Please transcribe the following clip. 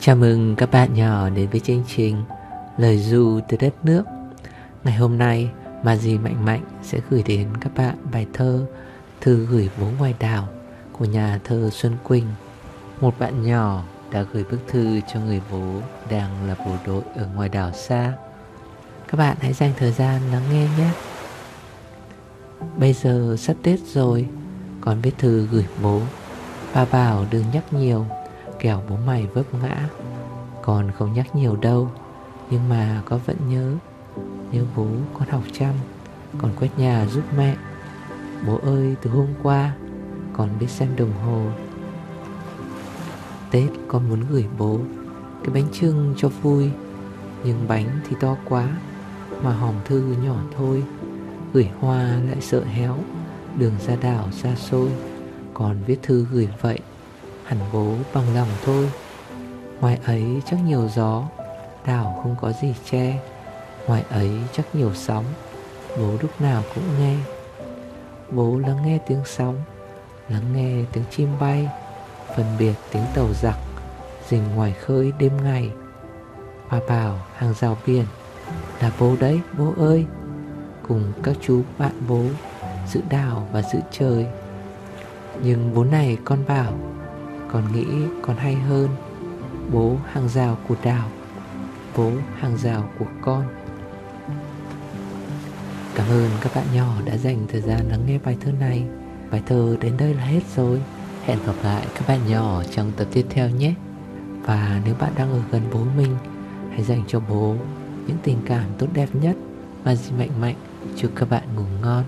Chào mừng các bạn nhỏ đến với chương trình Lời du từ đất nước. Ngày hôm nay Mà dì Mạnh Mạnh sẽ gửi đến các bạn bài thơ Thư gửi bố ngoài đảo của nhà thơ Xuân Quỳnh. Một bạn nhỏ đã gửi bức thư cho người bố đang là bộ đội ở ngoài đảo xa. Các bạn hãy dành thời gian lắng nghe nhé. Bây giờ sắp Tết rồi, Con viết thư gửi bố. Ba bảo đừng nhắc nhiều. Kẻo bố mày vấp ngã. Con không nhắc nhiều đâu, Nhưng mà con vẫn nhớ. Nhớ bố con học chăm Con quét nhà giúp mẹ. Bố ơi, từ hôm qua, Con biết xem đồng hồ. Tết con muốn gửi bố Cái bánh trưng cho vui, Nhưng bánh thì to quá, Mà hòm thư nhỏ thôi. Gửi hoa lại sợ héo, Đường ra đảo xa xôi, Còn viết thư gửi vậy. Hẳn bố bằng lòng thôi. Ngoài ấy chắc nhiều gió, Đảo không có gì che. Ngoài ấy chắc nhiều sóng, Bố lúc nào cũng nghe. Bố lắng nghe tiếng sóng, Lắng nghe tiếng chim bay, Phân biệt tiếng tàu giặc, Rình ngoài khơi đêm ngày. Bà bảo hàng rào biển Là bố đấy, bố ơi. Cùng các chú bạn bố, Giữ đảo và giữ trời. Nhưng bố này con bảo con nghĩ còn hay hơn. Bố hàng rào của đào Bố hàng rào của con. Cảm ơn các bạn nhỏ đã dành thời gian lắng nghe bài thơ này. Bài thơ đến đây là hết rồi. Hẹn gặp lại các bạn nhỏ trong tập tiếp theo nhé. Và nếu bạn đang ở gần bố mình, Hãy dành cho bố những tình cảm tốt đẹp nhất. Và gì mạnh mạnh, Chúc các bạn ngủ ngon.